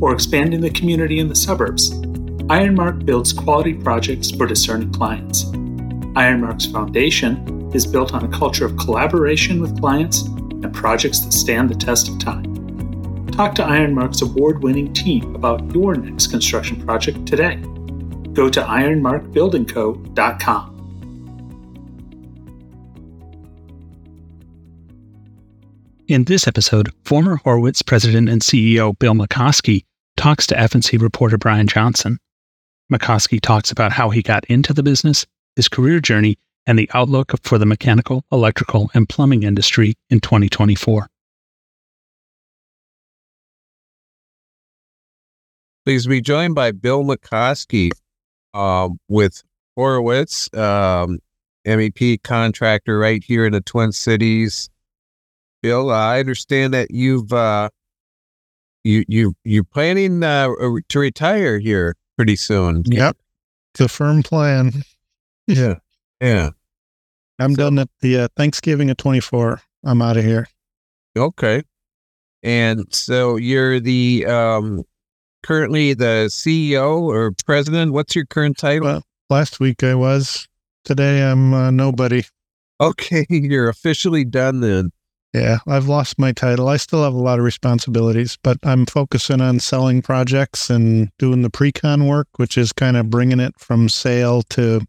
or expanding the community in the suburbs, Ironmark builds quality projects for discerning clients. Ironmark's foundation is built on a culture of collaboration with clients and projects that stand the test of time. Talk to Ironmark's award winning team about your next construction project today. Go to ironmarkbuildingco.com. In this episode, former Horwitz president and CEO Bill McKoskey talks to FNC reporter Brian Johnson. McKoskey talks about how he got into the business, his career journey, and the outlook for the mechanical, electrical, and plumbing industry in 2024. Please be joined by Bill McKoskey uh, with Horwitz, um, MEP contractor right here in the Twin Cities. Bill, I understand that you've uh, you you you're planning uh, to retire here pretty soon. Yep, it's a firm plan. yeah, yeah. I'm so, done at the uh, Thanksgiving of 24. I'm out of here. Okay, and so you're the um, currently the CEO or president. What's your current title? Well, last week I was. Today I'm uh, nobody. Okay, you're officially done then. Yeah, I've lost my title. I still have a lot of responsibilities, but I'm focusing on selling projects and doing the pre-con work, which is kind of bringing it from sale to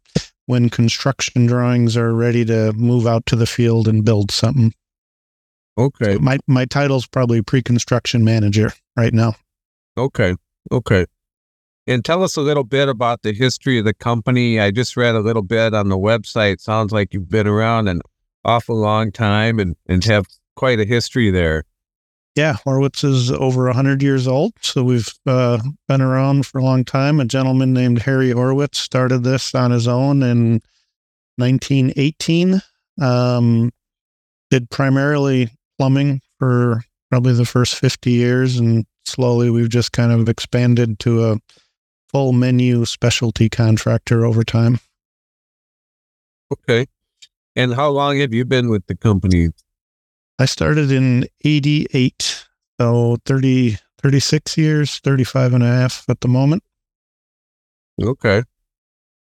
when construction drawings are ready to move out to the field and build something. Okay. So my my title's probably pre-construction manager right now. Okay. Okay. And tell us a little bit about the history of the company. I just read a little bit on the website. Sounds like you've been around an awful long time and, and have quite a history there. Yeah, Horwitz is over 100 years old. So we've uh, been around for a long time. A gentleman named Harry Horwitz started this on his own in 1918. Um, did primarily plumbing for probably the first 50 years. And slowly we've just kind of expanded to a full menu specialty contractor over time. Okay. And how long have you been with the company? I started in 88. So 30, 36 years, 35 and a half at the moment. Okay.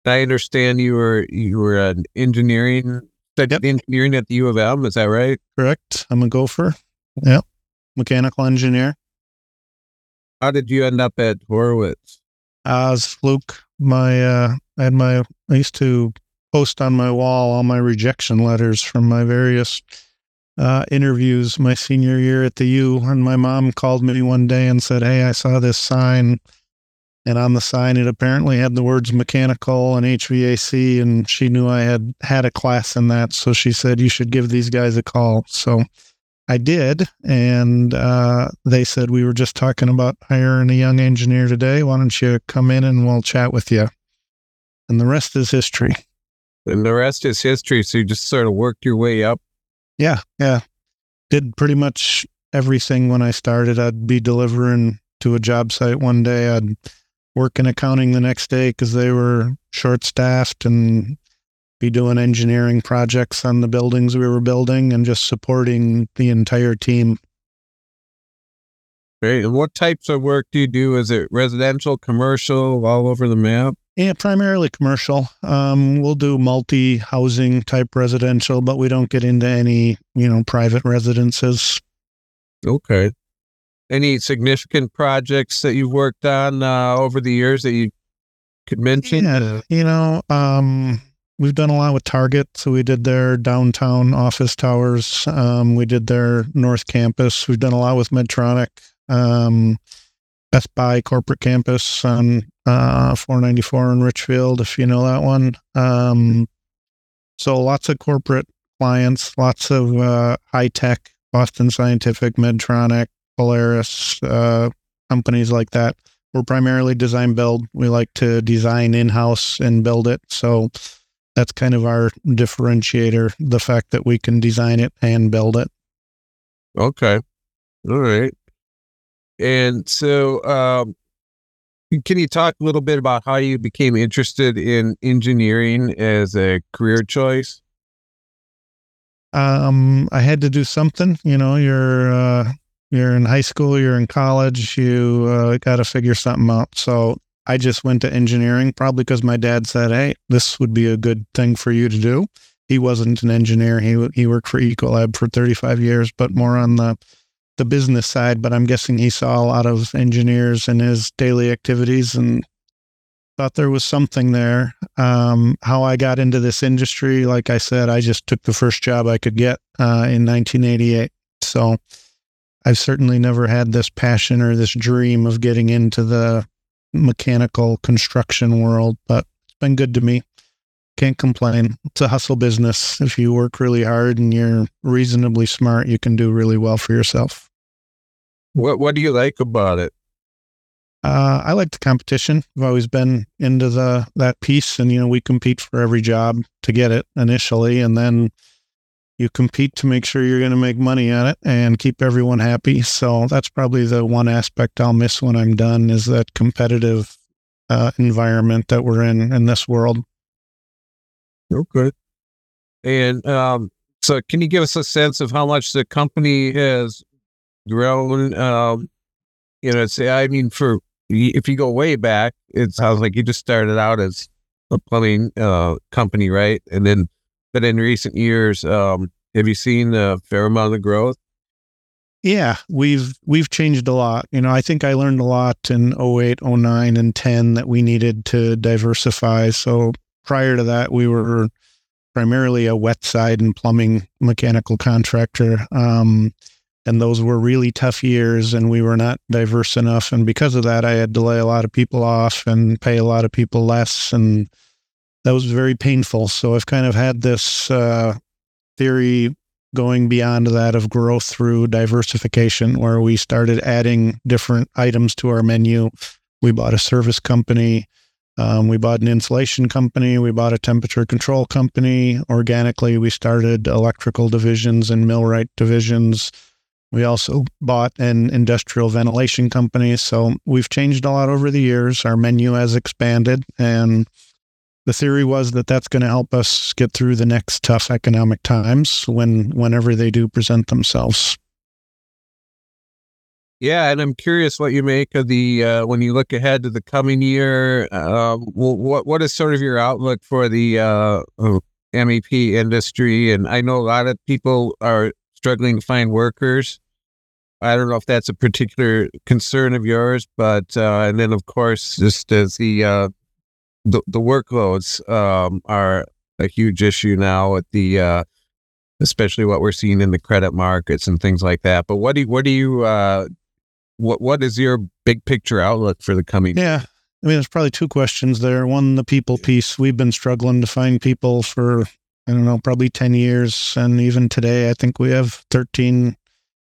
I understand you were you were an engineering yep. engineering at the U of M. Is that right? Correct. I'm a gopher. Yep. Mechanical engineer. How did you end up at Horwitz? I was fluke. My uh, I had my I used to post on my wall all my rejection letters from my various uh, interviews my senior year at the U. And my mom called me one day and said, Hey, I saw this sign. And on the sign, it apparently had the words mechanical and HVAC. And she knew I had had a class in that. So she said, You should give these guys a call. So I did. And uh, they said, We were just talking about hiring a young engineer today. Why don't you come in and we'll chat with you? And the rest is history. And the rest is history. So you just sort of worked your way up. Yeah. Yeah. Did pretty much everything when I started. I'd be delivering to a job site one day. I'd work in accounting the next day because they were short staffed and be doing engineering projects on the buildings we were building and just supporting the entire team. Great. And what types of work do you do? Is it residential, commercial, all over the map? Yeah, primarily commercial. Um, we'll do multi housing type residential, but we don't get into any, you know, private residences. Okay. Any significant projects that you've worked on uh, over the years that you could mention? Yeah, you know, um, we've done a lot with Target. So we did their downtown office towers. Um, we did their North Campus. We've done a lot with Medtronic. Best Buy corporate campus on uh, 494 in Richfield, if you know that one. Um, so lots of corporate clients, lots of uh, high tech, Boston Scientific, Medtronic, Polaris, uh, companies like that. we're primarily design build. We like to design in house and build it. So that's kind of our differentiator the fact that we can design it and build it. Okay. All right. And so, um, can you talk a little bit about how you became interested in engineering as a career choice? Um, I had to do something. You know, you're uh, you're in high school, you're in college, you uh, got to figure something out. So I just went to engineering, probably because my dad said, "Hey, this would be a good thing for you to do." He wasn't an engineer; he he worked for Ecolab for 35 years, but more on the the business side. But I'm guessing he saw a lot of engineers in his daily activities and thought there was something there. Um, how I got into this industry, like I said, I just took the first job I could get uh, in 1988. So I've certainly never had this passion or this dream of getting into the mechanical construction world, but it's been good to me. Can't complain. It's a hustle business. If you work really hard and you're reasonably smart, you can do really well for yourself. What What do you like about it? Uh, I like the competition. I've always been into the that piece, and you know we compete for every job to get it initially, and then you compete to make sure you're going to make money on it and keep everyone happy. So that's probably the one aspect I'll miss when I'm done is that competitive uh, environment that we're in in this world. Okay. And um, so, can you give us a sense of how much the company has grown? Um, you know, say, I mean, for if you go way back, it sounds like you just started out as a plumbing uh, company, right? And then, but in recent years, um, have you seen a fair amount of growth? Yeah, we've we've changed a lot. You know, I think I learned a lot in 08, 09, and 10 that we needed to diversify. So prior to that, we were primarily a wet side and plumbing mechanical contractor. Um, and those were really tough years and we were not diverse enough and because of that i had to lay a lot of people off and pay a lot of people less and that was very painful so i've kind of had this uh, theory going beyond that of growth through diversification where we started adding different items to our menu we bought a service company um, we bought an insulation company we bought a temperature control company organically we started electrical divisions and millwright divisions we also bought an industrial ventilation company. So we've changed a lot over the years. Our menu has expanded. And the theory was that that's going to help us get through the next tough economic times when whenever they do present themselves. Yeah, and I'm curious what you make of the uh, when you look ahead to the coming year. Uh, what what is sort of your outlook for the uh, MEP industry? And I know a lot of people are struggling to find workers. I don't know if that's a particular concern of yours, but uh, and then of course, just as the uh, the, the workloads um, are a huge issue now with the uh, especially what we're seeing in the credit markets and things like that. But what do you, what do you uh, what what is your big picture outlook for the coming? Yeah, I mean, there's probably two questions there. One, the people piece. We've been struggling to find people for I don't know, probably ten years, and even today, I think we have 13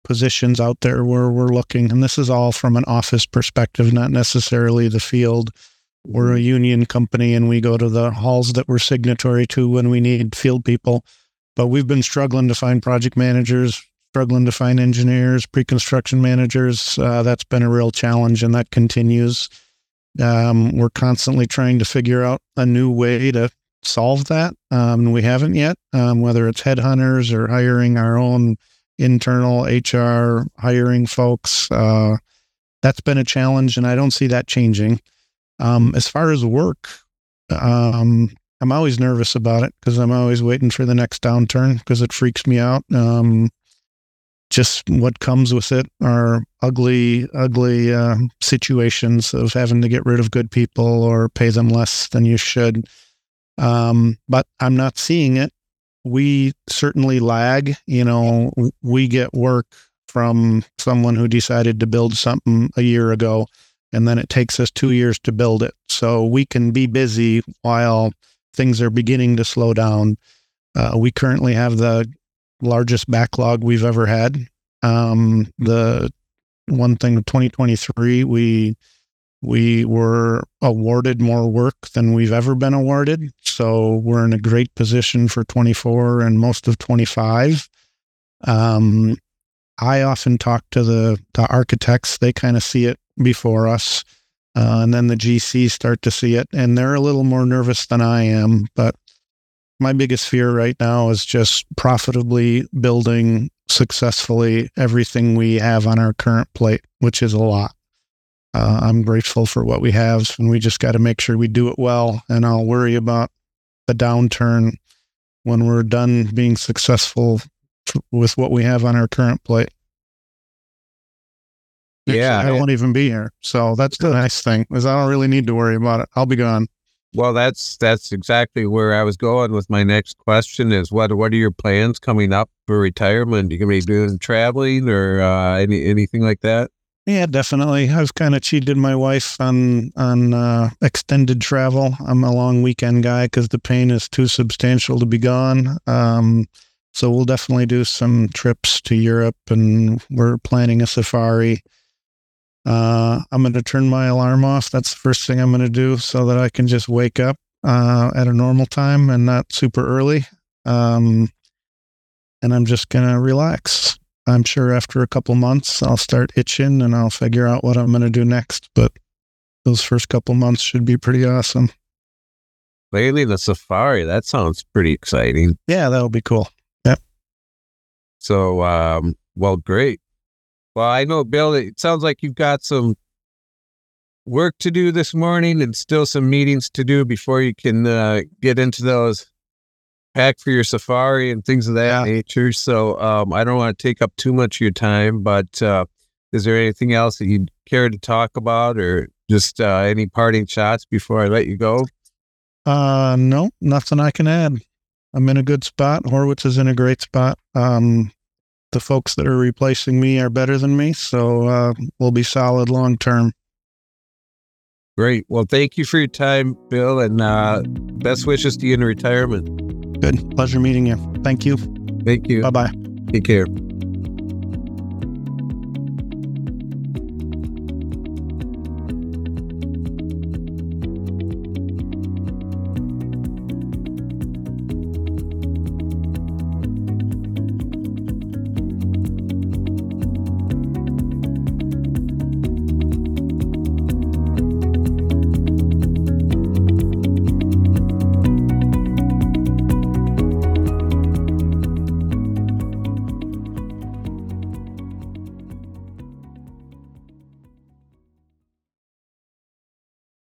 positions out there where we're looking. And this is all from an office perspective, not necessarily the field. We're a union company and we go to the halls that we're signatory to when we need field people. But we've been struggling to find project managers, struggling to find engineers, pre construction managers. Uh, that's been a real challenge and that continues. Um, we're constantly trying to figure out a new way to solve that. Um, we haven't yet, um, whether it's headhunters or hiring our own internal HR hiring folks. Uh, that's been a challenge, and I don't see that changing. Um, as far as work, um, I'm always nervous about it because I'm always waiting for the next downturn because it freaks me out. Um, just what comes with it are ugly, ugly uh, situations of having to get rid of good people or pay them less than you should. Um, but I'm not seeing it we certainly lag. You know, we get work from someone who decided to build something a year ago, and then it takes us two years to build it. So we can be busy while things are beginning to slow down. Uh, we currently have the largest backlog we've ever had. Um, the one thing, 2023, we We were awarded more work than we've ever been awarded. So we're in a great position for 24 and most of 25. Um, I often talk to the, the architects, they kind of see it before us. Uh, and then the GCs start to see it, and they're a little more nervous than I am. But my biggest fear right now is just profitably building successfully everything we have on our current plate, which is a lot. Uh, I'm grateful for what we have, and we just got to make sure we do it well. And I'll worry about the downturn when we're done being successful f- with what we have on our current plate. Yeah. I won't even be here. So that's the nice thing is I don't really need to worry about it. I'll be gone. Well, that's that's exactly where I was going with my next question. Is what what are your plans coming up for retirement? Are you gonna be doing traveling or uh, any anything like that? Yeah, definitely. I've kind of cheated my wife on on uh, extended travel. I'm a long weekend guy because the pain is too substantial to be gone. Um, so we'll definitely do some trips to Europe, and we're planning a safari. Uh, I'm going to turn my alarm off. That's the first thing I'm going to do, so that I can just wake up uh, at a normal time and not super early. Um, and I'm just going to relax. I'm sure after a couple months, I'll start itching and I'll figure out what I'm going to do next. But those first couple months should be pretty awesome. Lately, the safari. That sounds pretty exciting. Yeah, that'll be cool. Yep. So, um, well, great. Well, I know, Bill. It sounds like you've got some work to do this morning and still some meetings to do before you can uh, get into those pack for your safari and things of that Yeah. nature. So, um, I don't want to take up too much of your time, but uh, is there anything else that you'd care to talk about, or just uh, any parting shots before I let you go? Uh, no, nothing I can add. I'm in a good spot. Horwitz is in a great spot. Um, the folks that are replacing me are better than me, so uh, we'll be solid long term. Great. Well, thank you for your time, Bill, and uh, best wishes to you in retirement. Good. Pleasure meeting you. Thank you. Thank you. Bye bye. Take care.